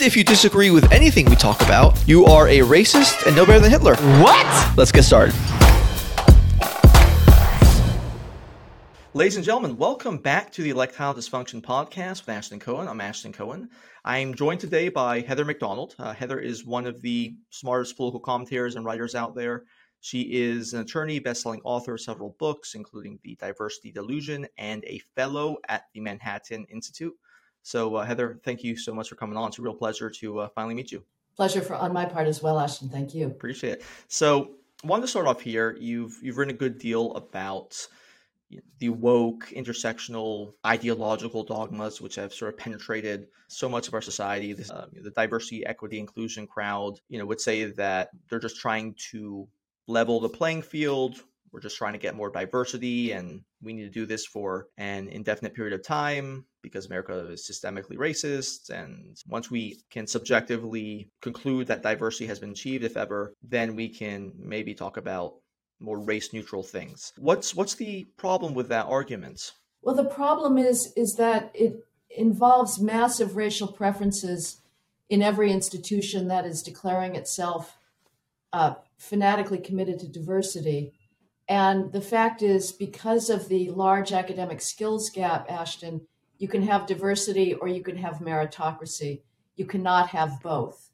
if you disagree with anything we talk about, you are a racist and no better than Hitler. What? Let's get started. Ladies and gentlemen, welcome back to the Electile Dysfunction Podcast with Ashton Cohen. I'm Ashton Cohen. I'm joined today by Heather Mac Donald. Uh, Heather is one of the smartest political commentators and writers out there. She is an attorney, best-selling author of several books, including The Diversity Delusion and a fellow at the Manhattan Institute. So, uh, Heather, thank you so much for coming on. It's a real pleasure to uh, finally meet you. Pleasure for on my part as well, Ashton. Thank you. Appreciate it. So, wanted to start off here. You've you've written a good deal about the woke, intersectional, ideological dogmas which have sort of penetrated so much of our society. This, uh, the diversity, equity, inclusion crowd, you know, would say that they're just trying to level the playing field. We're just trying to get more diversity, and we need to do this for an indefinite period of time because America is systemically racist. And once we can subjectively conclude that diversity has been achieved, if ever, then we can maybe talk about more race neutral things. What's what's the problem with that argument? Well, the problem is is that it involves massive racial preferences in every institution that is declaring itself uh, fanatically committed to diversity. And the fact is, because of the large academic skills gap, Ashton, you can have diversity or you can have meritocracy. You cannot have both.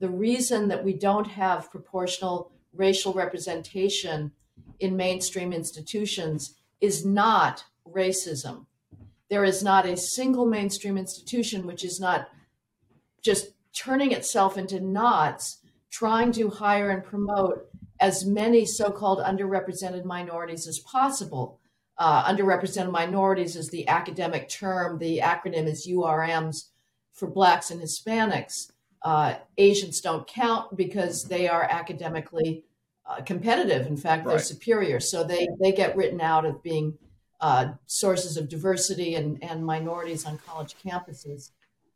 The reason that we don't have proportional racial representation in mainstream institutions is not racism. There is not a single mainstream institution which is not just turning itself into knots, trying to hire and promote as many so called underrepresented minorities as possible. Uh, underrepresented minorities is the academic term, the acronym is URMs for Blacks and Hispanics. Uh, Asians don't count because they are academically uh, competitive. In fact, they're superior. So they, they get written out of being uh, sources of diversity and, and minorities on college campuses.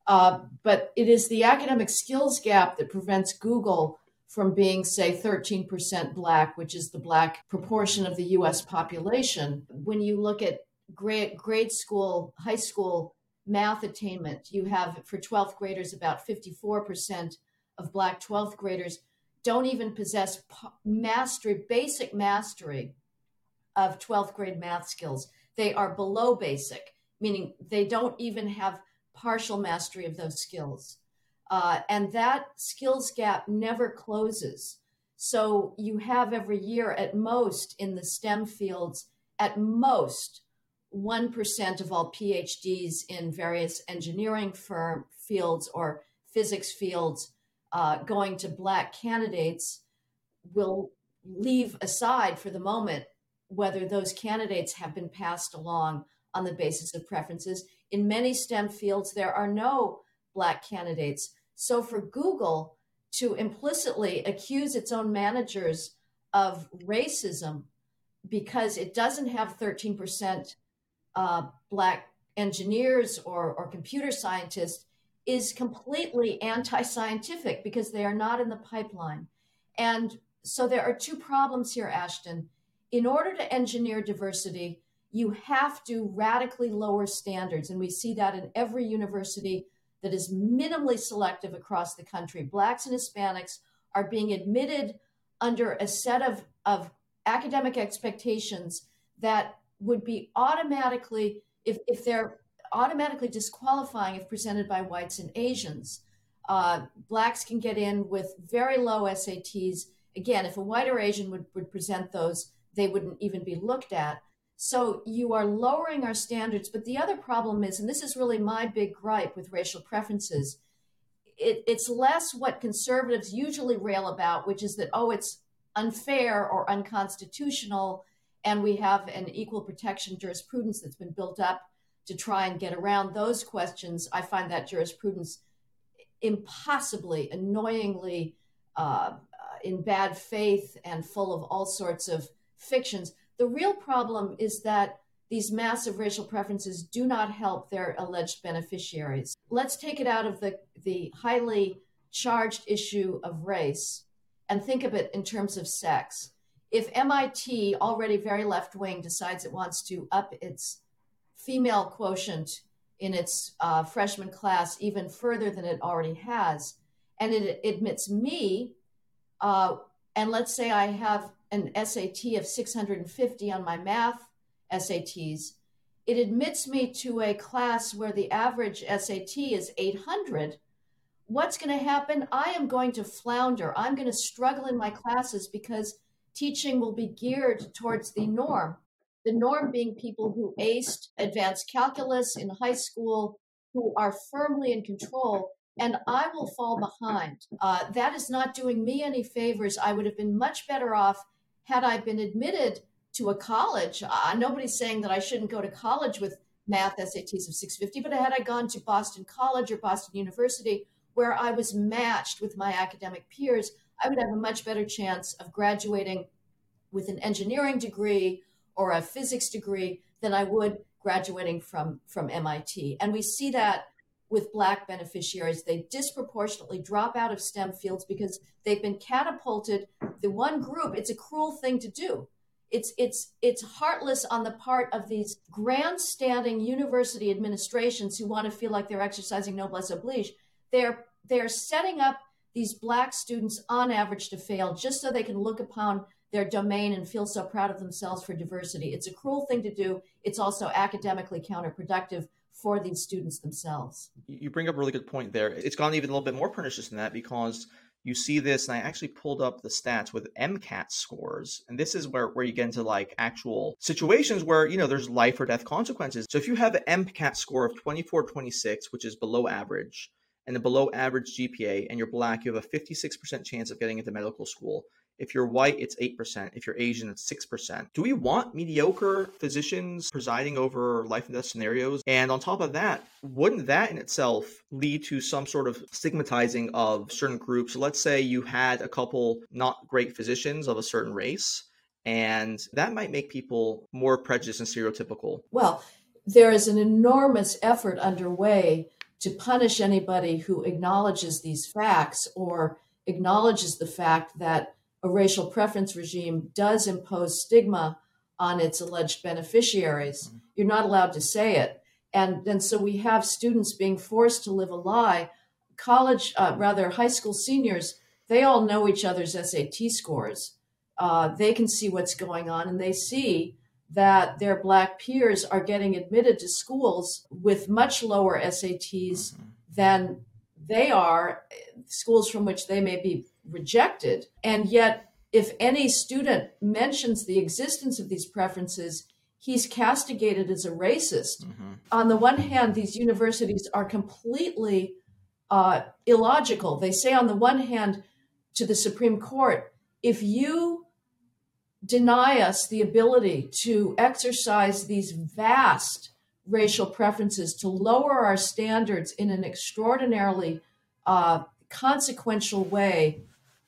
Uh, but it is the academic skills gap that prevents Google from being, say, 13% Black, which is the Black proportion of the US population. When you look at grade, grade school, high school math attainment, you have for 12th graders about 54% of Black 12th graders don't even possess mastery, basic mastery of 12th grade math skills. They are below basic, meaning they don't even have partial mastery of those skills. Uh, and that skills gap never closes. So you have every year, at most in the STEM fields, at most 1% of all PhDs in various engineering firm fields or physics fields uh, going to Black candidates will leave aside for the moment whether those candidates have been passed along on the basis of preferences. In many STEM fields, there are no Black candidates. So for Google to implicitly accuse its own managers of racism because it doesn't have 13% uh, Black engineers or, or computer scientists is completely anti scientific because they are not in the pipeline. And so there are two problems here, Ashton. In order to engineer diversity, you have to radically lower standards. And we see that in every university that is minimally selective across the country. Blacks and Hispanics are being admitted under a set of, of academic expectations that would be automatically, if, if they're automatically disqualifying if presented by whites and Asians. Uh, blacks can get in with very low SATs. Again, if a white or Asian would, would present those, they wouldn't even be looked at. So you are lowering our standards. But the other problem is, and this is really my big gripe with racial preferences, it, it's less what conservatives usually rail about, which is that, oh, it's unfair or unconstitutional, and we have an equal protection jurisprudence that's been built up to try and get around those questions. I find that jurisprudence impossibly, annoyingly uh, in bad faith and full of all sorts of fictions. The real problem is that these massive racial preferences do not help their alleged beneficiaries. Let's take it out of the, the highly charged issue of race and think of it in terms of sex. If MIT, already very left wing, decides it wants to up its female quotient in its uh, freshman class even further than it already has, and it admits me, uh, and let's say I have an SAT of 650 on my math SATs, it admits me to a class where the average SAT is 800. What's going to happen? I am going to flounder. I'm going to struggle in my classes because teaching will be geared towards the norm. The norm being people who aced advanced calculus in high school, who are firmly in control, and I will fall behind. Uh, that is not doing me any favors. I would have been much better off had I been admitted to a college. Uh, nobody's saying that I shouldn't go to college with math SATs of 650, but had I gone to Boston College or Boston University, where I was matched with my academic peers, I would have a much better chance of graduating with an engineering degree or a physics degree than I would graduating from, from MIT. And we see that with Black beneficiaries. They disproportionately drop out of STEM fields because they've been catapulted. The one group, it's a cruel thing to do it's it's it's heartless on the part of these grandstanding university administrations who want to feel like they're exercising noblesse oblige. They're they're setting up these black students on average to fail just so they can look upon their domain and feel so proud of themselves for diversity. It's a cruel thing to do. It's also academically counterproductive for these students themselves. You bring up a really good point there. It's gone even a little bit more pernicious than that because you see this, and I actually pulled up the stats with MCAT scores. And this is where, where you get into like actual situations where, you know, there's life or death consequences. So if you have an MCAT score of 24, 26, which is below average, and a below average GPA, and you're black, you have a 56% chance of getting into medical school. If you're white, it's 8%. If you're Asian, it's 6%. Do we want mediocre physicians presiding over life and death scenarios? And on top of that, wouldn't that in itself lead to some sort of stigmatizing of certain groups? Let's say you had a couple not great physicians of a certain race, and that might make people more prejudiced and stereotypical. Well, there is an enormous effort underway to punish anybody who acknowledges these facts or acknowledges the fact that a racial preference regime does impose stigma on its alleged beneficiaries. Mm-hmm. You're not allowed to say it. And, and so we have students being forced to live a lie. College, uh, rather, high school seniors, they all know each other's SAT scores. Uh, they can see what's going on and they see that their Black peers are getting admitted to schools with much lower SATs mm-hmm. than they are, schools from which they may be rejected. And yet, if any student mentions the existence of these preferences, he's castigated as a racist. Mm-hmm. On the one hand, these universities are completely uh, illogical. They say, on the one hand, to the Supreme Court, if you deny us the ability to exercise these vast racial preferences, to lower our standards in an extraordinarily uh, consequential way,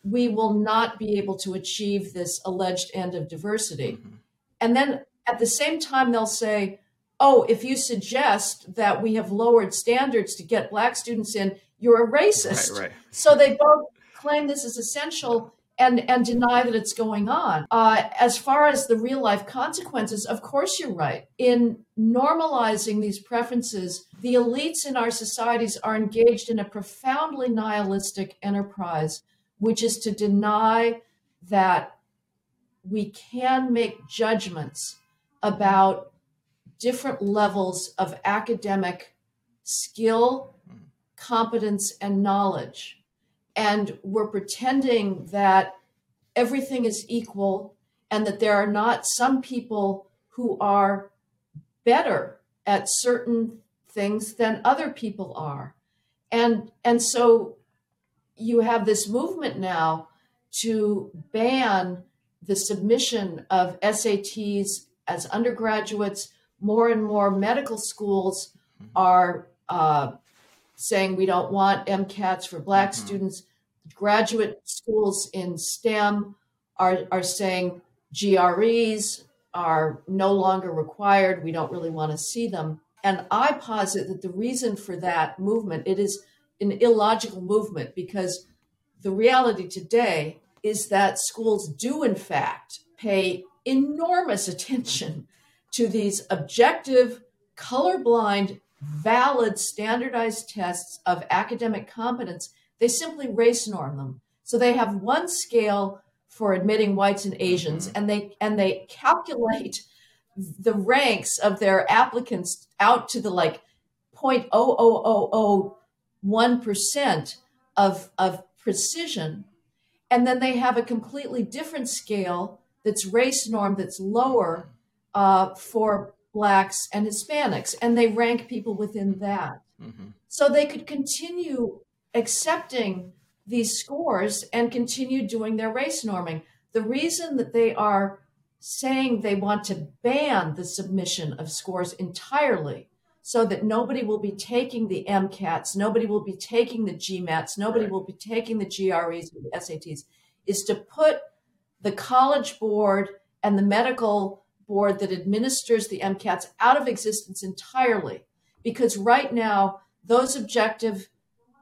we will not be able to achieve this alleged end of diversity. Mm-hmm. And then at the same time, they'll say, oh, if you suggest that we have lowered standards to get black students in, you're a racist. Right, right. So they both claim this is essential and, and deny that it's going on. Uh, as far as the real life consequences, of course you're right. In normalizing these preferences, the elites in our societies are engaged in a profoundly nihilistic enterprise which is to deny that we can make judgments about different levels of academic skill, competence, and knowledge. And we're pretending that everything is equal and that there are not some people who are better at certain things than other people are. And, and so you have this movement now to ban the submission of SATs as undergraduates. More and more medical schools are uh, saying we don't want MCATs for Black mm-hmm. students. Graduate schools in STEM are, are saying GREs are no longer required. We don't really want to see them. And I posit that the reason for that movement, it is an illogical movement because the reality today is that schools do, in fact, pay enormous attention to these objective, colorblind, valid standardized tests of academic competence. They simply race norm them. So they have one scale for admitting whites and Asians, and they and they calculate the ranks of their applicants out to the like 0.0000 1% of, of precision. And then they have a completely different scale that's race norm that's lower uh, for Blacks and Hispanics. And they rank people within that. Mm-hmm. So they could continue accepting these scores and continue doing their race norming. The reason that they are saying they want to ban the submission of scores entirely so that nobody will be taking the MCATs, nobody will be taking the GMATs, nobody right. will be taking the GREs or the SATs, is to put the college board and the medical board that administers the MCATs out of existence entirely. Because right now, those objective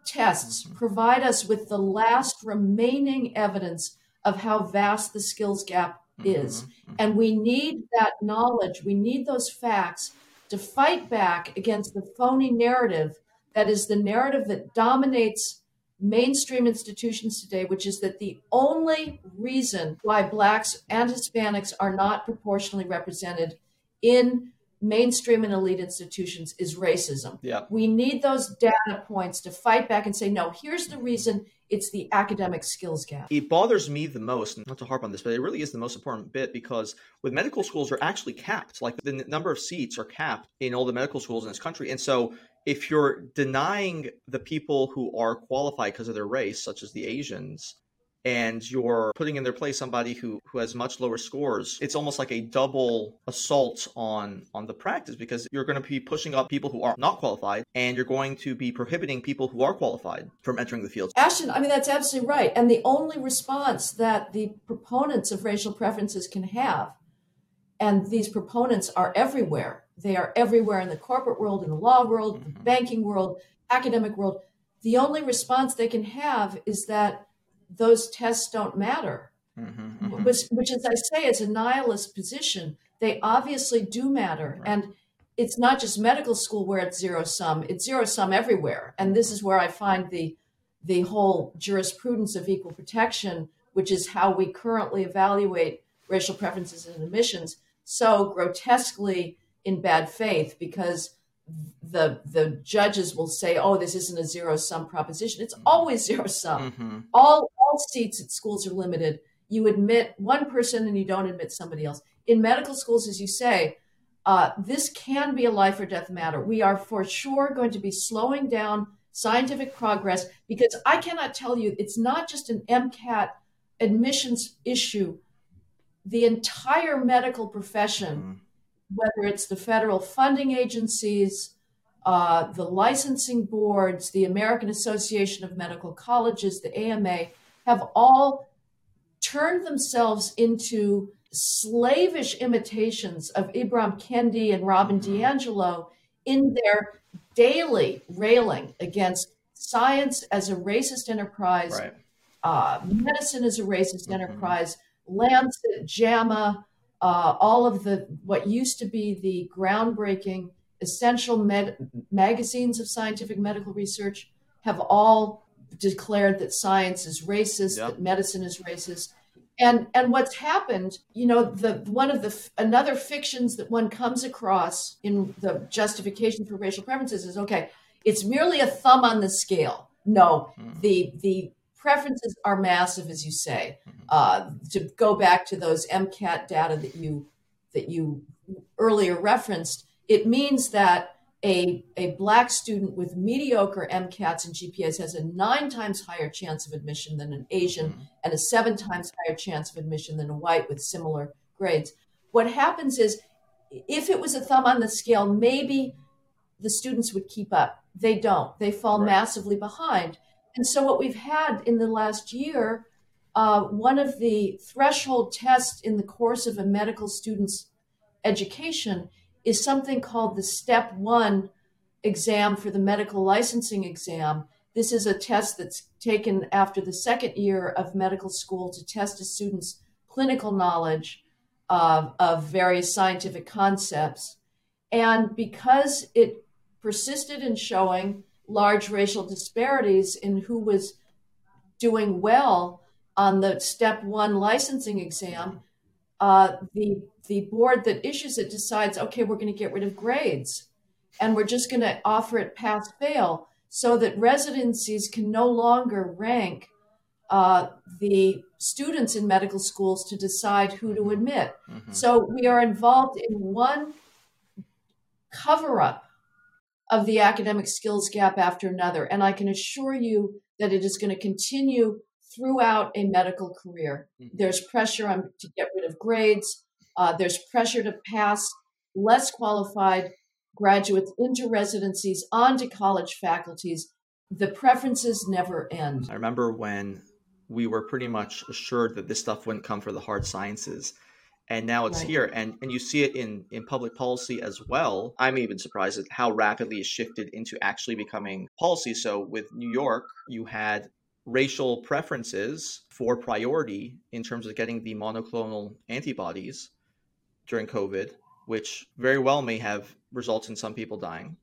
tests mm-hmm. provide us with the last remaining evidence of how vast the skills gap is. Mm-hmm. And we need that knowledge, we need those facts to fight back against the phony narrative that is the narrative that dominates mainstream institutions today, which is that the only reason why Blacks and Hispanics are not proportionally represented in mainstream and elite institutions is racism. Yeah. We need those data points to fight back and say, no, here's the reason it's the academic skills gap. It bothers me the most, not to harp on this, but it really is the most important bit because with medical schools, they're actually capped. Like the number of seats are capped in all the medical schools in this country. And so if you're denying the people who are qualified because of their race, such as the Asians, and you're putting in their place somebody who who has much lower scores it's almost like a double assault on on the practice because you're going to be pushing up people who are not qualified and you're going to be prohibiting people who are qualified from entering the field ashton i mean that's absolutely right and the only response that the proponents of racial preferences can have and these proponents are everywhere they are everywhere in the corporate world, in the law world, mm-hmm. the banking world, academic world. The only response they can have is that those tests don't matter, mm-hmm, mm-hmm. Which, which, as I say, is a nihilist position. They obviously do matter. Right. And it's not just medical school where it's zero sum, it's zero sum everywhere. And this is where I find the the whole jurisprudence of equal protection, which is how we currently evaluate racial preferences and admissions, so grotesquely in bad faith because the the judges will say, "Oh, this isn't a zero sum proposition." It's mm-hmm. always zero sum. Mm-hmm. All all seats at schools are limited. You admit one person and you don't admit somebody else. In medical schools, as you say, uh, this can be a life or death matter. We are for sure going to be slowing down scientific progress because I cannot tell you it's not just an MCAT admissions issue. The entire medical profession. Mm-hmm whether it's the federal funding agencies, uh, the licensing boards, the American Association of Medical Colleges, the AMA, have all turned themselves into slavish imitations of Ibram Kendi and Robin mm-hmm. DiAngelo in their daily railing against science as a racist enterprise, right. uh, medicine as a racist mm-hmm. enterprise, Lancet, JAMA, uh, all of the what used to be the groundbreaking essential med- magazines of scientific medical research have all declared that science is racist, yep. that medicine is racist. And and what's happened, you know, the one of the another fictions that one comes across in the justification for racial preferences is okay, it's merely a thumb on the scale. No, mm. the the preferences are massive, as you say. Mm-hmm. Uh, to go back to those MCAT data that you that you earlier referenced, it means that a, a black student with mediocre MCATs and GPAs has a nine times higher chance of admission than an Asian mm-hmm. and a seven times higher chance of admission than a white with similar grades. What happens is, if it was a thumb on the scale, maybe the students would keep up. They don't. They fall right. massively behind. And so, what we've had in the last year, uh, one of the threshold tests in the course of a medical student's education is something called the Step One exam for the medical licensing exam. This is a test that's taken after the second year of medical school to test a student's clinical knowledge of, of various scientific concepts. And because it persisted in showing large racial disparities in who was doing well on the step one licensing exam, uh, the the board that issues it decides, okay, we're going to get rid of grades, and we're just going to offer it pass fail, so that residencies can no longer rank uh, the students in medical schools to decide who to admit. Mm-hmm. So we are involved in one cover up of the academic skills gap after another. And I can assure you that it is going to continue throughout a medical career. Mm-hmm. There's pressure on, to get rid of grades, uh, there's pressure to pass less qualified graduates into residencies, onto college faculties. The preferences never end. I remember when we were pretty much assured that this stuff wouldn't come for the hard sciences and now it's right. here and and you see it in in public policy as well. I'm even surprised at how rapidly it shifted into actually becoming policy. So with new york you had racial preferences for priority in terms of getting the monoclonal antibodies during covid which very well may have resulted in some people dying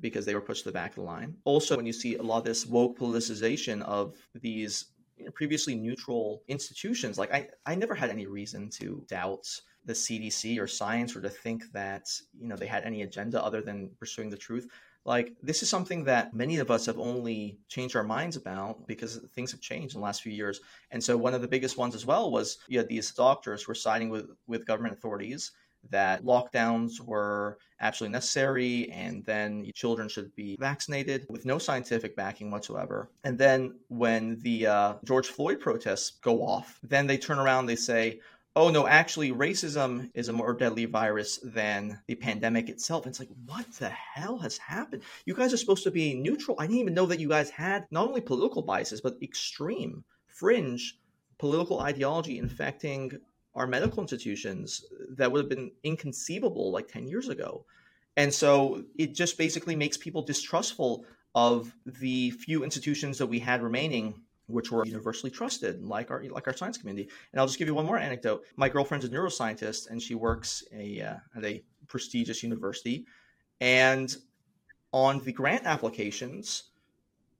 because they were pushed to the back of the line. Also when you see a lot of this woke politicization of these previously neutral institutions, like I, I never had any reason to doubt the CDC or science or to think that, you know, they had any agenda other than pursuing the truth. Like this is something that many of us have only changed our minds about because things have changed in the last few years. And so one of the biggest ones as well was you had these doctors who were siding with, with government authorities that lockdowns were absolutely necessary and then children should be vaccinated with no scientific backing whatsoever. And then when the uh, George Floyd protests go off, then they turn around, they say, oh no, actually, racism is a more deadly virus than the pandemic itself. And it's like, what the hell has happened? You guys are supposed to be neutral. I didn't even know that you guys had not only political biases, but extreme, fringe political ideology infecting our medical institutions that would have been inconceivable like 10 years ago. And so it just basically makes people distrustful of the few institutions that we had remaining which were universally trusted, like our like our science community. And I'll just give you one more anecdote. My girlfriend's a neuroscientist, and she works a, uh, at a prestigious university. And on the grant applications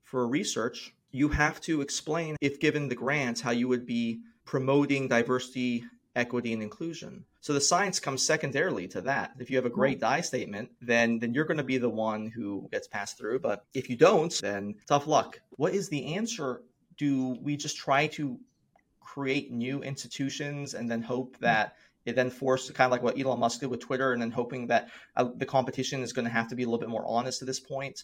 for research, you have to explain, if given the grants, how you would be promoting diversity equity and inclusion. So the science comes secondarily to that. If you have a great DIE statement, then then you're going to be the one who gets passed through. But if you don't, then tough luck. What is the answer? Do we just try to create new institutions and then hope that it then forced kind of like what Elon Musk did with Twitter, and then hoping that uh, the competition is going to have to be a little bit more honest at this point?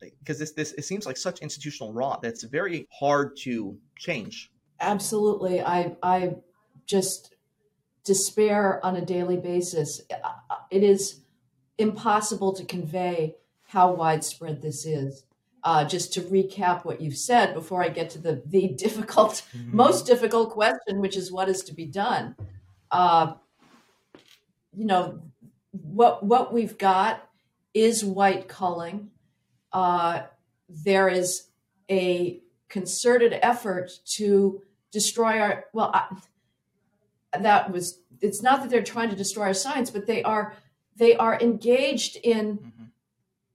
Because this this it seems like such institutional rot that's very hard to change. Absolutely, I I just despair on a daily basis. It is impossible to convey how widespread this is. Uh, just to recap what you've said before I get to the the difficult, mm-hmm. most difficult question, which is what is to be done. Uh, you know, what what we've got is white culling. Uh, there is a concerted effort to destroy our well. I, that was it's not that they're trying to destroy our science but they are they are engaged in mm-hmm.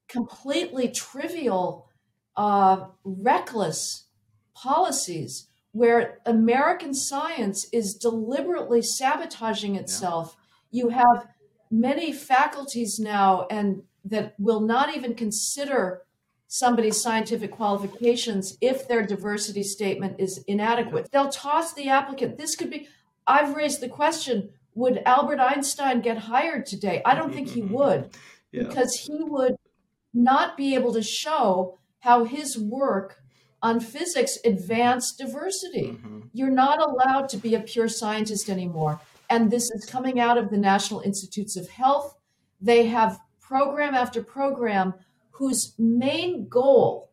completely trivial uh, reckless policies where american science is deliberately sabotaging itself yeah. you have many faculties now and that will not even consider somebody's scientific qualifications if their diversity statement is inadequate. They'll toss the applicant. This could be I've raised the question would Albert Einstein get hired today? I don't think he would yeah. because he would not be able to show how his work on physics advanced diversity. Mm-hmm. You're not allowed to be a pure scientist anymore. And this is coming out of the National Institutes of Health. They have program after program whose main goal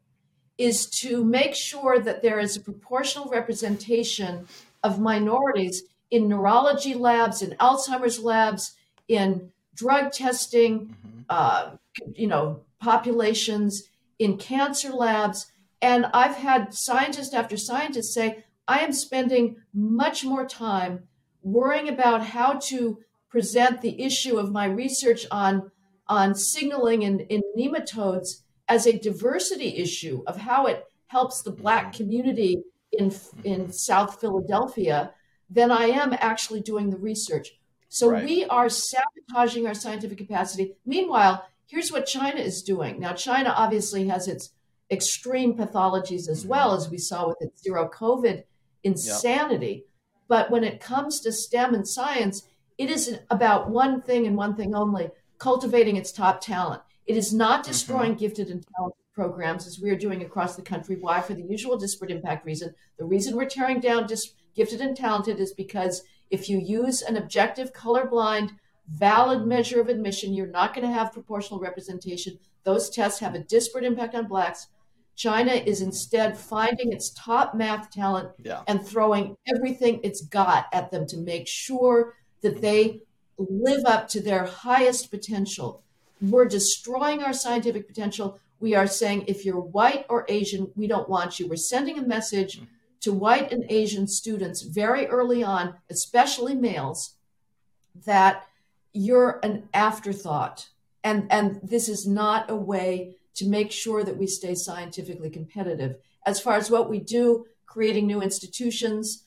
is to make sure that there is a proportional representation of minorities in neurology labs, in Alzheimer's labs, in drug testing, mm-hmm. uh, you know, populations, in cancer labs. And I've had scientist after scientist say, I am spending much more time worrying about how to present the issue of my research on, on signaling in, in nematodes as a diversity issue of how it helps the Black mm-hmm. community in, in. South Philadelphia than I am actually doing the research. So right. we are sabotaging our scientific capacity. Meanwhile, here's what China is doing. Now, China obviously has its extreme pathologies as well, mm-hmm. as we saw with its zero COVID insanity. Yep. But when it comes to STEM and science, it is about one thing and one thing only cultivating its top talent. It is not mm-hmm. destroying mm-hmm. gifted and talented programs as we are doing across the country. Why? For the usual disparate impact reason. The reason we're tearing down dis- gifted and talented is because if you use an objective, colorblind, valid measure of admission, you're not going to have proportional representation. Those tests have a disparate impact on blacks. China is instead finding its top math talent yeah. and throwing everything it's got at them to make sure that they live up to their highest potential. We're destroying our scientific potential. We are saying if you're white or Asian, we don't want you. We're sending a message mm. To white and Asian students very early on, especially males, that you're an afterthought. And, and this is not a way to make sure that we stay scientifically competitive. As far as what we do, creating new institutions,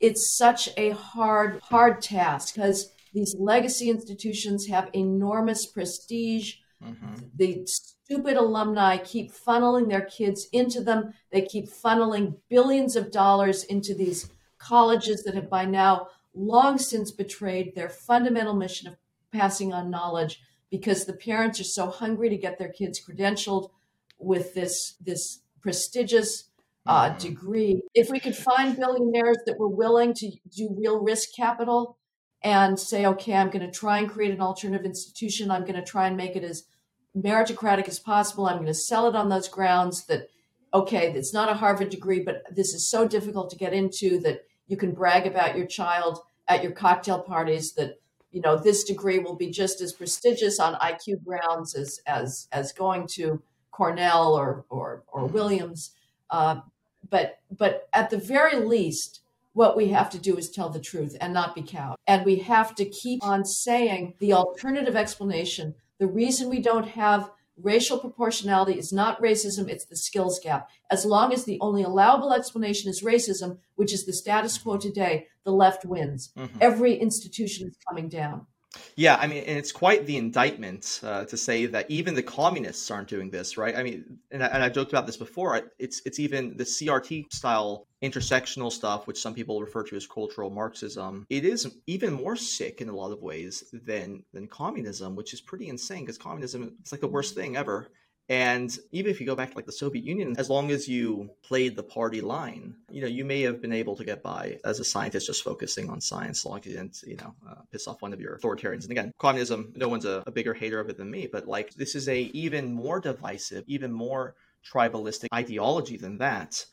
it's such a hard, hard task because these legacy institutions have enormous prestige. Mm-hmm. The stupid alumni keep funneling their kids into them. They keep funneling billions of dollars into these colleges that have by now long since betrayed their fundamental mission of passing on knowledge because the parents are so hungry to get their kids credentialed with this this prestigious uh, mm-hmm. degree. If we could find billionaires that were willing to do real risk capital and say, okay, I'm going to try and create an alternative institution. I'm going to try and make it as meritocratic as possible. I'm going to sell it on those grounds that, okay, it's not a Harvard degree, but this is so difficult to get into that you can brag about your child at your cocktail parties that you know this degree will be just as prestigious on IQ grounds as as as going to Cornell or or, or Williams. Uh, but but at the very least, what we have to do is tell the truth and not be cowed. And we have to keep on saying the alternative explanation. The reason we don't have racial proportionality is not racism, it's the skills gap. As long as the only allowable explanation is racism, which is the status quo today, the left wins. Mm-hmm. Every institution is coming down. Yeah, I mean, and it's quite the indictment uh, to say that even the communists aren't doing this, right? I mean, and, I, I've joked about this before. It's it's even the CRT style intersectional stuff, which some people refer to as cultural Marxism. It is even more sick in a lot of ways than than communism, which is pretty insane because communism it's like the worst thing ever. And even if you go back to like the Soviet Union, as long as you played the party line, you know, you may have been able to get by as a scientist just focusing on science, as long as you didn't, you know, uh, piss off one of your authoritarians. And again, communism, no one's a, a bigger hater of it than me, but like this is a even more divisive, even more tribalistic ideology than that.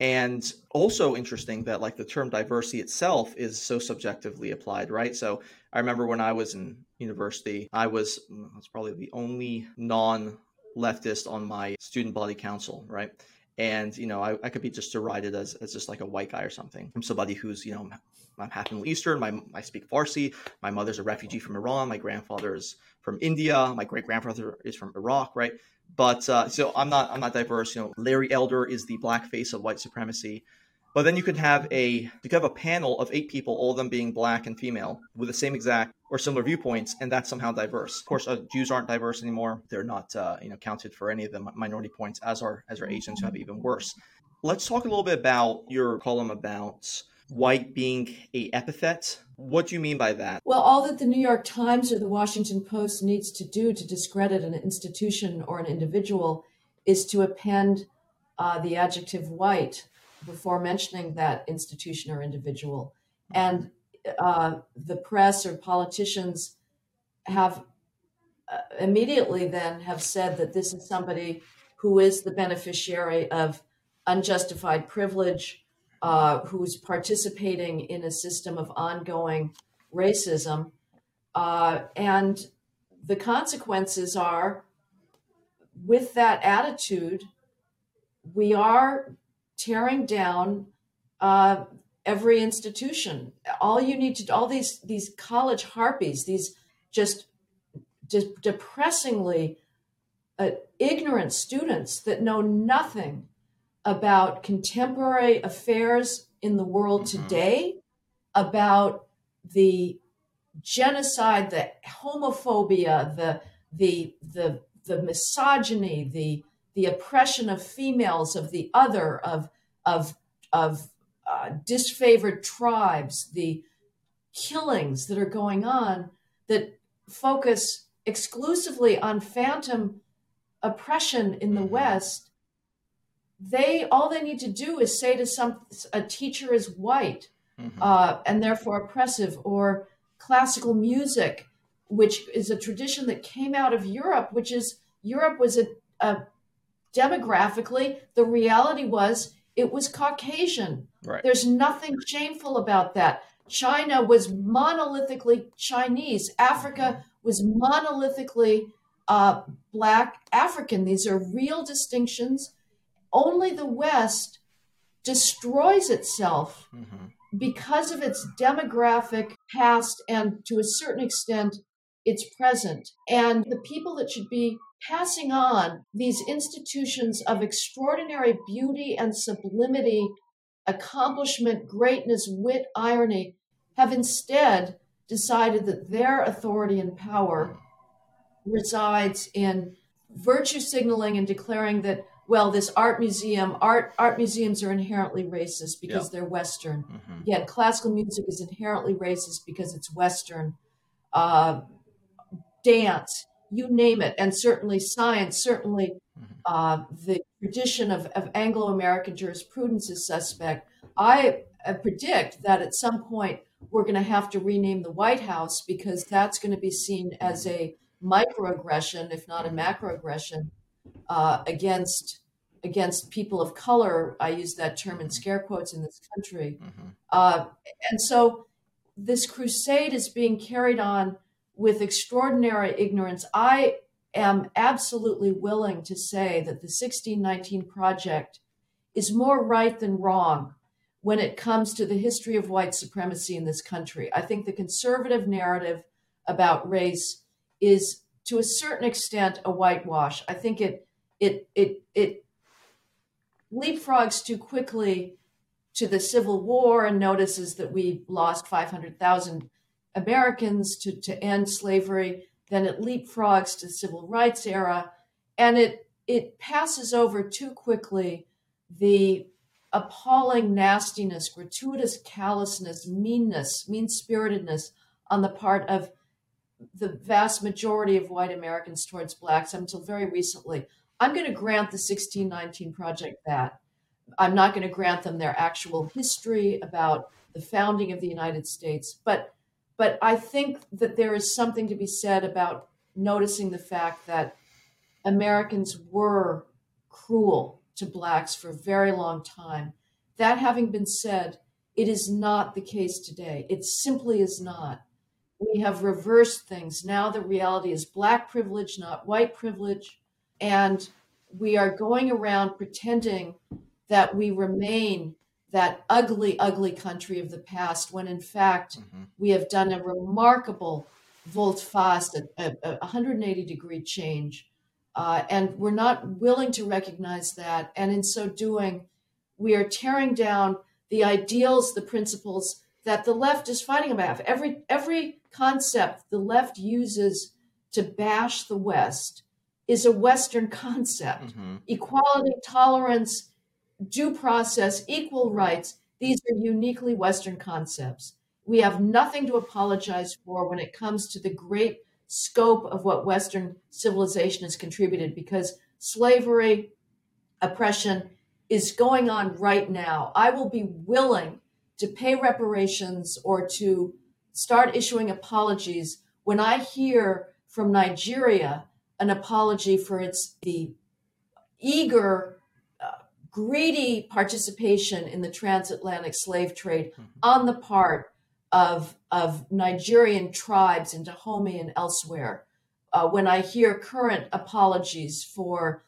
And also interesting that like the term diversity itself is so subjectively applied, right? So I remember when I was in university, I was, I was probably the only non leftist on my student body council, right? And you know, I, I could be just derided as, as just like a white guy or something from somebody who's you know I'm half Middle Eastern. My I speak Farsi. My mother's a refugee from Iran. My grandfather is from India. My great grandfather is from Iraq, right? But uh, so I'm not I'm not diverse. You know, Larry Elder is the black face of white supremacy. But then you could have a you could have a panel of eight people, all of them being black and female, with the same exact or similar viewpoints, and that's somehow diverse. Of course, uh, Jews aren't diverse anymore; they're not uh, you know counted for any of the minority points, as are as are Asians, who have even worse. Let's talk a little bit about your column about white being a epithet. What do you mean by that? Well, all that the New York Times or the Washington Post needs to do to discredit an institution or an individual is to append uh, the adjective white before mentioning that institution or individual. And uh, the press or politicians have uh, immediately then have said that this is somebody who is the beneficiary of unjustified privilege, uh, who's participating in a system of ongoing racism. Uh, and the consequences are with that attitude, we are tearing down uh, every institution. All you need to all these these college harpies, these just de- depressingly uh, ignorant students that know nothing about contemporary affairs in the world mm-hmm. today, about the genocide, the homophobia, the the the the misogyny, the the oppression of females, of the other, of of of uh, disfavored tribes, the killings that are going on that focus exclusively on phantom oppression in the mm-hmm. West, they all they need to do is say to some a teacher is white mm-hmm. uh, and therefore oppressive, or classical music, which is a tradition that came out of Europe, which is Europe was a, a demographically the reality was it was Caucasian. Right. There's nothing shameful about that. China was monolithically Chinese. Africa mm-hmm. was monolithically uh, Black African. These are real distinctions. Only the West destroys itself mm-hmm. because of its demographic past and to a certain extent its present. And the people that should be passing on these institutions of extraordinary beauty and sublimity, accomplishment, greatness, wit, irony, have instead decided that their authority and power resides in virtue signaling and declaring that well this art museum art art museums are inherently racist because yep. they're western mm-hmm. yet classical music is inherently racist because it's western uh, dance you name it and certainly science certainly mm-hmm. uh, the tradition of, of anglo-american jurisprudence is suspect i uh, predict that at some point we're going to have to rename the white house because that's going to be seen as a microaggression, if not a macroaggression, uh, against against people of color. I use that term in scare quotes in this country, mm-hmm. uh, and so this crusade is being carried on with extraordinary ignorance. I am absolutely willing to say that the 1619 project is more right than wrong when it comes to the history of white supremacy in this country. I think the conservative narrative about race is to a certain extent a whitewash. I think it it it it leapfrogs too quickly to the Civil War and notices that we lost 500,000 Americans to, to end slavery. Then it leapfrogs to the civil rights era, and it it passes over too quickly the appalling nastiness, gratuitous callousness, meanness, mean spiritedness on the part of the vast majority of white Americans towards blacks until very recently. I'm going to grant the 1619 Project that. I'm not going to grant them their actual history about the founding of the United States, but but I think that there is something to be said about noticing the fact that Americans were cruel to blacks for a very long time. That having been said, it is not the case today. It simply is not we have reversed things. Now the reality is black privilege, not white privilege. And we are going around pretending that we remain that ugly, ugly country of the past, when in fact mm-hmm. we have done a remarkable volte face, a, a, 180 degree change. Uh, and we're not willing to recognize that. And in so doing, we are tearing down the ideals, the principles that the left is fighting about. Every every concept the left uses to bash the West is a Western concept. Mm-hmm. Equality, tolerance, due process, equal rights, these are uniquely Western concepts. We have nothing to apologize for when it comes to the great scope of what Western civilization has contributed because slavery, oppression is going on right now. I will be willing to pay reparations or to start issuing apologies when I hear from Nigeria an apology for its the eager, greedy participation in the transatlantic slave trade mm-hmm. on the part of of Nigerian tribes in Dahomey and elsewhere. Uh, when I hear current apologies for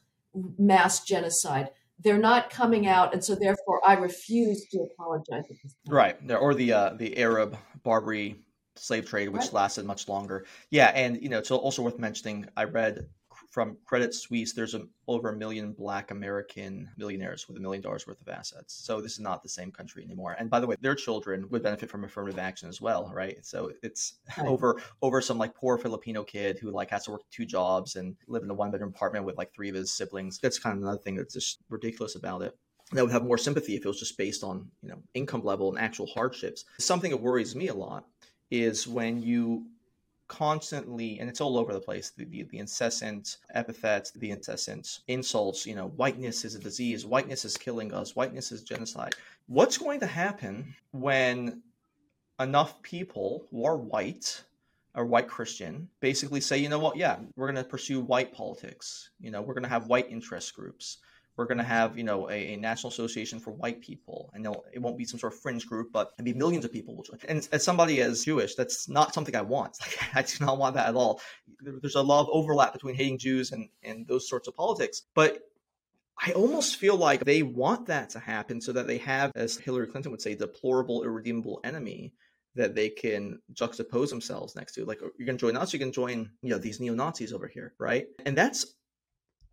mass genocide, they're not coming out, and so therefore I refuse to apologize. Right, or the uh, the Arab Barbary slave trade, which right. lasted much longer. Yeah, and you know it's also worth mentioning. I read from Credit Suisse, there's a, over a million Black American millionaires with a million dollars worth of assets. So this is not the same country anymore. And by the way, their children would benefit from affirmative action as well, right? So it's right. over over some like poor Filipino kid who like has to work two jobs and live in a one bedroom apartment with like three of his siblings. That's kind of another thing that's just ridiculous about it that would have more sympathy if it was just based on you know income level and actual hardships. Something that worries me a lot is when you constantly, and it's all over the place, the, the, the, incessant epithets, the incessant insults, you know, whiteness is a disease, whiteness is killing us, whiteness is genocide. What's going to happen when enough people who are white or white Christian basically say, you know what, yeah, we're going to pursue white politics. You know, we're going to have white interest groups we're going to have you know a, a, national association for white people and it won't be some sort of fringe group but it'll be millions of people and as somebody as jewish that's not something i want like i do not want that at all there's a lot of overlap between hating jews and and those sorts of politics but I almost feel like they want that to happen so that they have, as Hillary Clinton would say, deplorable, irredeemable enemy that they can juxtapose themselves next to. Like, oh, you're going to join us, you can join, you know, these neo Nazis over here, right? And that's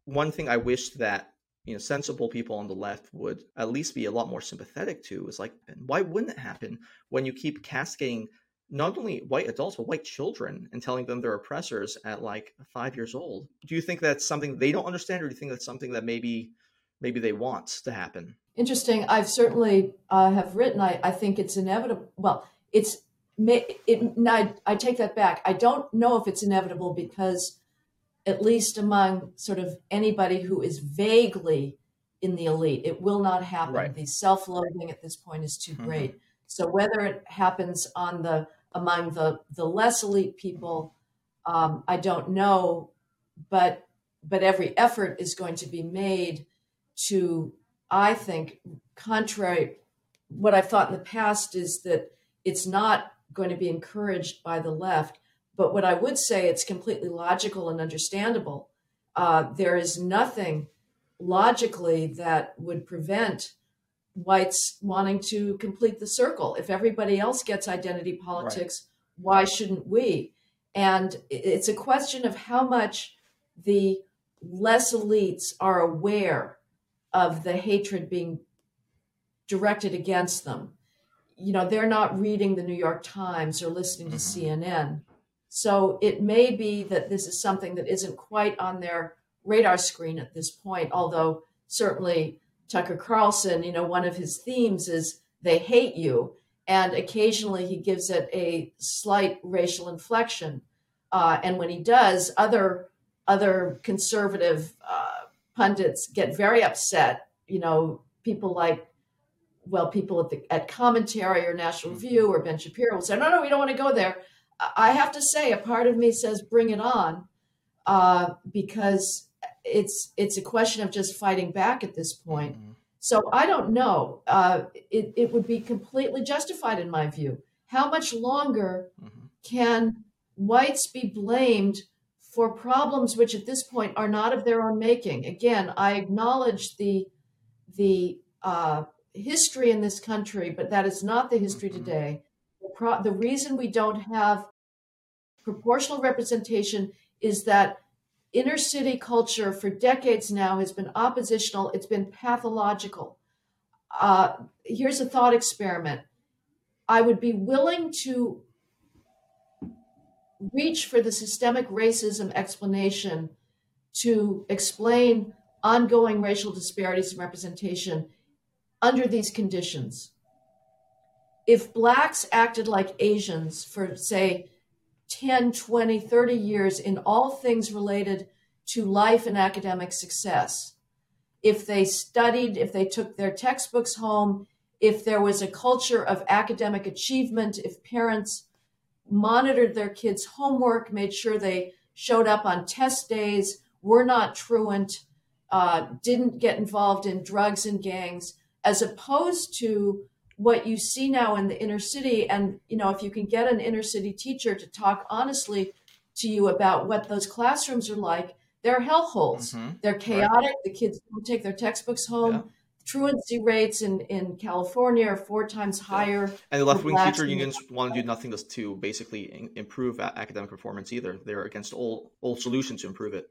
one thing I wish that you know sensible people on the left would at least be a lot more sympathetic to is like why wouldn't it happen? When you keep cascading not only white adults but white children and telling them they're oppressors at like five years old do you think that's something they don't understand or do you think that's something that maybe maybe they want to happen? Interesting. I've certainly uh, have written I, I think it's inevitable well it's it, it I, I take that back. I don't know if it's inevitable because at least among sort of anybody who is vaguely in the elite. It will not happen. Right. The self-loathing at this point is too mm-hmm. great. So whether it happens on the among the the less elite people, um, I don't know, but but every effort is going to be made to, I think, contrary. What I've thought in the past is that it's not going to be encouraged by the left but what I would say, it's completely logical and understandable. Uh, there is nothing logically that would prevent whites wanting to complete the circle. If everybody else gets identity politics, right. why shouldn't we? And it's a question of how much the less elites are aware of the hatred being directed against them. You know, they're not reading the New York Times or listening to mm-hmm. CNN. So it may be that this is something that isn't quite on their radar screen at this point, although certainly Tucker Carlson, you know, one of his themes is they hate you. And occasionally he gives it a slight racial inflection. Uh, and when he does, other other conservative uh, pundits get very upset. You know, people like, well, people at the at commentary or National Review or Ben Shapiro will say, no, no, we don't want to go there. I have to say, a part of me says, bring it on, uh, because it's it's a question of just fighting back at this point. Mm-hmm. So I don't know. Uh, it it would be completely justified in my view. How much longer mm-hmm. can whites be blamed for problems which at this point are not of their own making? Again, I acknowledge the the uh, history in this country, but that is not the history mm-hmm. today the reason we don't have proportional representation is that inner city culture for decades now has been oppositional, it's been pathological. Uh, here's a thought experiment I would be willing to reach for the systemic racism explanation to explain ongoing racial disparities in representation under these conditions if blacks acted like Asians for, say, 10, 20, 30 years in all things related to life and academic success, if they studied, if they took their textbooks home, if there was a culture of academic achievement, if parents monitored their kids' homework, made sure they showed up on test days, were not truant, uh, didn't get involved in drugs and gangs, as opposed to what you see now in the inner city. And, you know, if you can get an inner city teacher to talk honestly to you about what those classrooms are like, they're hellholes. Mm-hmm. They're chaotic. Right. The kids don't take their textbooks home. Yeah. Truancy rates in, in California are four times higher. Yeah. And the left wing teacher unions want to do nothing to basically improve academic performance either. They're against all, all solutions to improve it.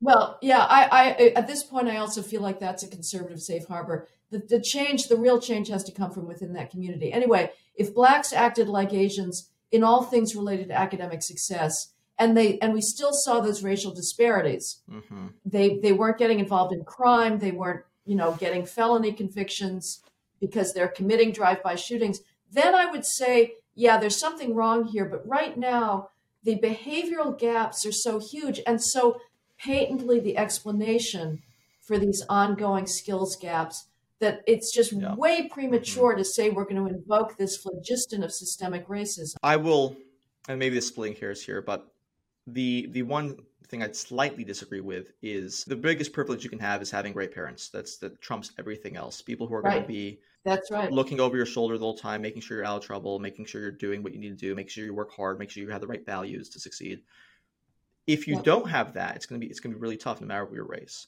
Well, yeah, I, I at this point I also feel like that's a conservative safe harbor. The, the change, the real change, has to come from within that community. Anyway, if blacks acted like Asians in all things related to academic success, and they and we still saw those racial disparities. Mm-hmm. They they weren't getting involved in crime. They weren't you know getting felony convictions because they're committing drive-by shootings. Then I would say, yeah, there's something wrong here. But right now, the behavioral gaps are so huge, and so patently the explanation for these ongoing skills gaps that it's just yeah. way premature mm-hmm. to say we're going to invoke this phlogiston of systemic racism. I will, and maybe the splitting hairs here, but the the one thing I'd slightly disagree with is the biggest privilege you can have is having great parents. That's that trumps everything else. People who are right. going to be that's right looking over your shoulder the whole time, making sure you're out of trouble, making sure you're doing what you need to do, make sure you work hard, make sure you have the right values to succeed. If you don't have that, it's going to be it's going to be really tough no matter what your race.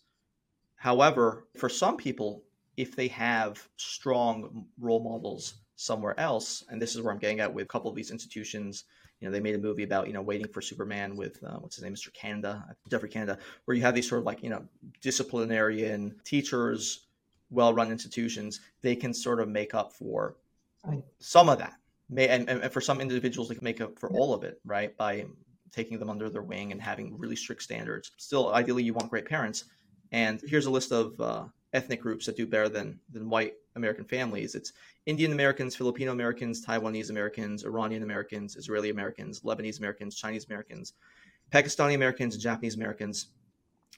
However, for some people, if they have strong role models somewhere else, and this is where I'm getting at with a couple of these institutions you know, they made a movie about, you know, waiting for Superman with, uh, what's his name, Mr. Canada, Geoffrey Canada, where you have these sort of like, you know, disciplinarian teachers, well run institutions, they can sort of make up for some of that. May, and, and for some individuals, they can make up for all of it, right? By taking them under their wing and having really strict standards. Still, ideally, you want great parents. And here's a list of uh, ethnic groups that do better than than white American families. It's Indian Americans, Filipino Americans, Taiwanese Americans, Iranian Americans, Israeli Americans, Lebanese Americans, Chinese Americans, Pakistani Americans, and Japanese Americans.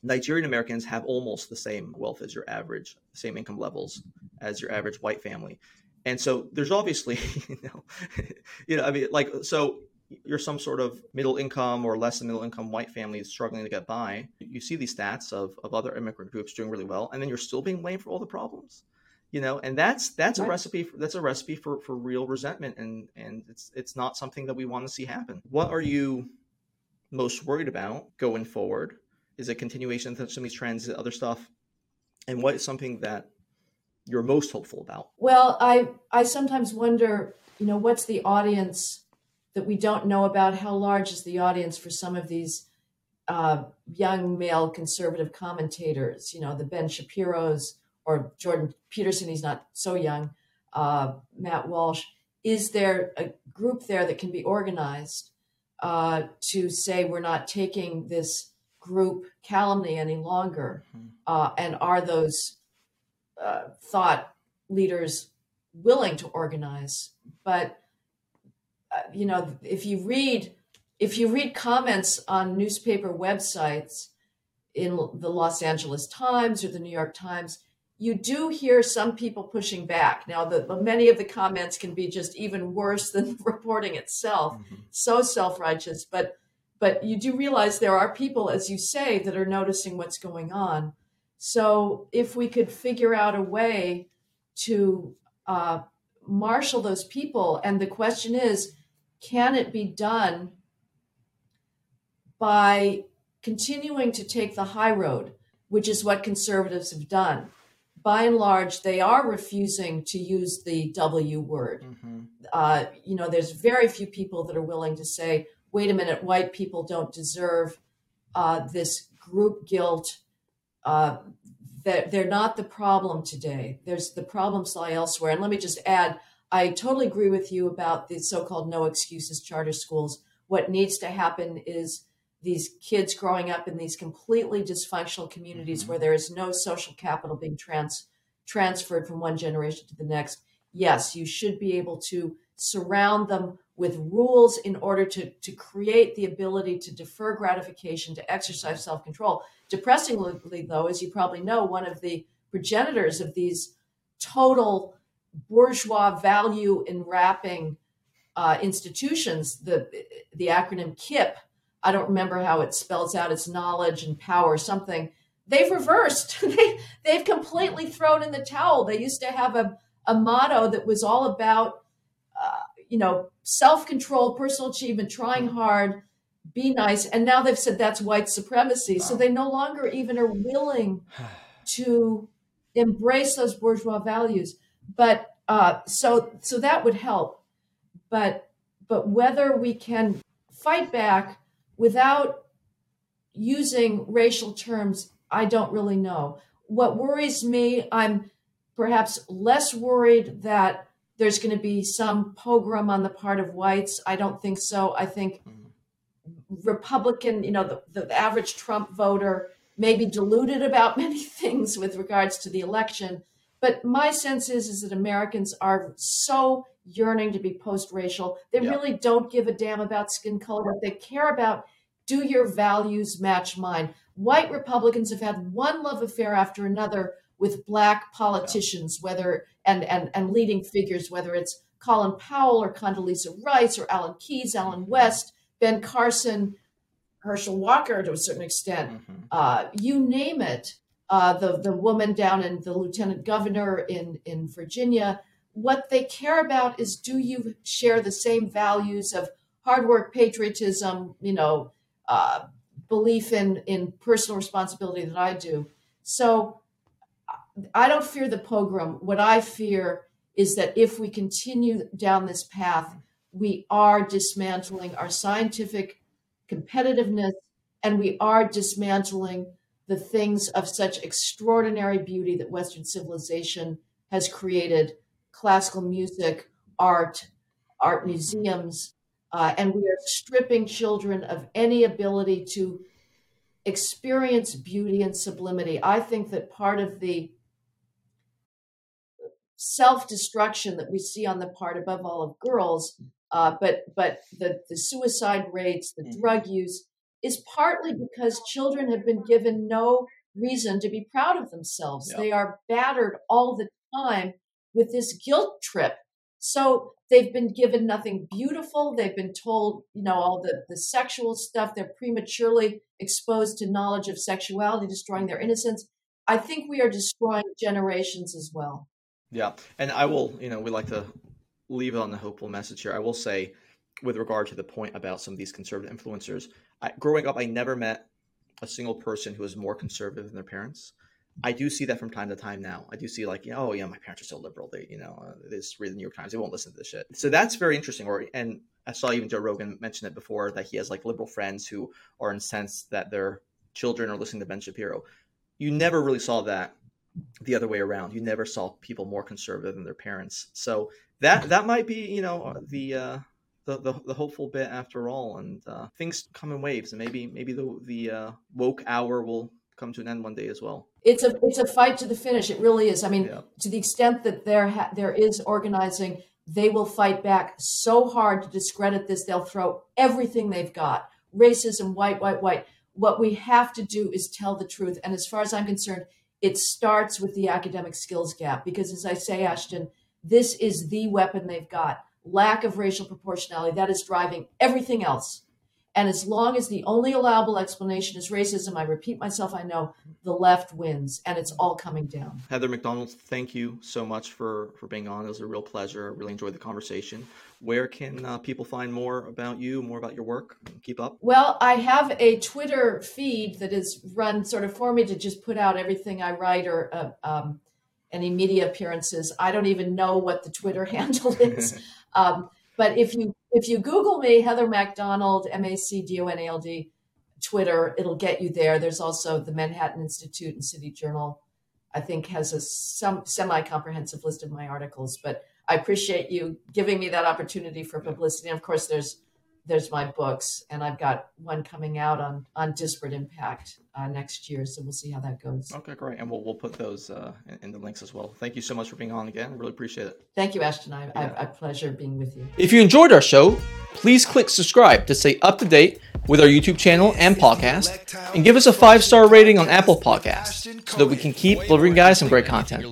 Nigerian Americans have almost the same wealth as your average, same income levels as your average white family. And so there's obviously, you know, you know, I mean, like, so you're some sort of middle income or less than middle income white family struggling to get by, you see these stats of, of other immigrant groups doing really well, and then you're still being blamed for all the problems. You know, and that's that's right. a recipe for, that's a recipe for, for real resentment and and it's it's not something that we want to see happen. What are you most worried about going forward? Is it continuation of some of these trends, other stuff? And what is something that you're most hopeful about? Well, I I sometimes wonder, you know, what's the audience that we don't know about how large is the audience for some of these uh, young male conservative commentators, you know, the Ben Shapiro's or Jordan Peterson, he's not so young, uh, Matt Walsh. Is there a group there that can be organized uh, to say we're not taking this group calumny any longer? Mm-hmm. Uh, and are those uh, thought leaders willing to organize? But you know, if you read if you read comments on newspaper websites in the Los Angeles Times or the New York Times, you do hear some people pushing back. Now, the, many of the comments can be just even worse than the reporting itself, mm-hmm. so self righteous. But but you do realize there are people, as you say, that are noticing what's going on. So if we could figure out a way to uh, marshal those people, and the question is, can it be done by continuing to take the high road, which is what conservatives have done? By and large, they are refusing to use the W word. Mm-hmm. Uh, you know, there's very few people that are willing to say, wait a minute, white people don't deserve uh, this group guilt. Uh, that they're not the problem today. There's the problems lie elsewhere. And let me just add, I totally agree with you about the so called no excuses charter schools. What needs to happen is these kids growing up in these completely dysfunctional communities mm-hmm. where there is no social capital being trans- transferred from one generation to the next. Yes, you should be able to surround them with rules in order to, to create the ability to defer gratification, to exercise self control. Depressingly, though, as you probably know, one of the progenitors of these total bourgeois value enwrapping uh, institutions, the the acronym KIPP, I don't remember how it spells out its knowledge and power, something. They've reversed. they, they've completely thrown in the towel. They used to have a, a motto that was all about, uh, you know, self control, personal achievement, trying hard, be nice. And now they've said that's white supremacy. Wow. So they no longer even are willing to embrace those bourgeois values. But uh, so so that would help. But but whether we can fight back without using racial terms, I don't really know. What worries me, I'm perhaps less worried that there's going to be some pogrom on the part of whites. I don't think so. I think Republican, you know, the, the average Trump voter may be deluded about many things with regards to the election. But my sense is, is that Americans are so yearning to be post-racial. They yeah. really don't give a damn about skin color. What they care about, do your values match mine? White Republicans have had one love affair after another with black politicians, yeah. whether and, and and leading figures, whether it's Colin Powell or Condoleezza Rice or Alan Keyes, Allen mm-hmm. West, Ben Carson, Herschel Walker to a certain extent, mm-hmm. uh, you name it. Uh, the the woman down in the lieutenant governor in in Virginia. What they care about is do you share the same values of hard work, patriotism, you know, uh, belief in in personal responsibility that I do. So I don't fear the pogrom. What I fear is that if we continue down this path, we are dismantling our scientific competitiveness and we are dismantling the things of such extraordinary beauty that Western civilization has created classical music, art, art museums. Uh, and we are stripping children of any ability to experience beauty and sublimity. I think that part of the self destruction that we see on the part, above all, of girls uh, but but the, the suicide rates, the mm-hmm. drug use is partly because children have been given no reason to be proud of themselves. Yep. They are battered all the time with this guilt trip. So they've been given nothing beautiful. They've been told, you know, all the, the sexual stuff. They're prematurely exposed to knowledge of sexuality, destroying their innocence. I think we are destroying generations as well. Yeah. And I will, you know, we like to leave it on the hopeful message here. I will say, with regard to the point about some of these conservative influencers, I, growing up, I never met a single person who was more conservative than their parents. I do see that from time to time now. I do see like, oh yeah, my parents are so liberal. They, you know, uh, they just read the New York Times. They won't listen to this shit. So that's very interesting. Or and I saw even Joe Rogan mention it before that he has like liberal friends who are incensed that their children are listening to Ben Shapiro. You never really saw that the other way around. You never saw people more conservative than their parents. So that that might be you know the uh, the, the, the hopeful bit after all, and uh, things come in waves, and maybe maybe the the uh, woke hour will come to an end one day as well. It's a it's a fight to the finish. It really is. I mean, yeah. to the extent that there ha- there is organizing, they will fight back so hard to discredit this. They'll throw everything they've got. Racism, white, white, white. What we have to do is tell the truth. And as far as I'm concerned, it starts with the academic skills gap because, as I say, Ashton, this is the weapon they've got. Lack of racial proportionality that is driving everything else. And as long as the only allowable explanation is racism, I repeat myself, I know the left wins and it's all coming down. Heather Mac Donald, thank you so much for, for being on. It was a real pleasure. I really enjoyed the conversation. Where can uh, people find more about you, more about your work? Keep up. Well, I have a Twitter feed that is run sort of for me to just put out everything I write or uh, um, any media appearances. I don't even know what the Twitter handle is. Um, but if you if you Google me, Heather Mac Donald, M A C D O N A L D, Twitter, it'll get you there. There's also the Manhattan Institute and City Journal. I think has a some semi comprehensive list of my articles. But I appreciate you giving me that opportunity for publicity. And of course, there's there's my books, and I've got one coming out on on disparate impact uh, next year. So we'll see how that goes. Okay, great, and we'll we'll put those uh, in, in, the links as well. Thank you so much for being on again. Really appreciate it. Thank you, Ashton. I, yeah. I, I pleasure being with you. If you enjoyed our show, please click subscribe to stay up to date with our YouTube channel and podcast, and give us a five star rating on Apple Podcasts so that we can keep delivering guys some great content.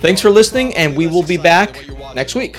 Thanks for listening, and we will be back next week.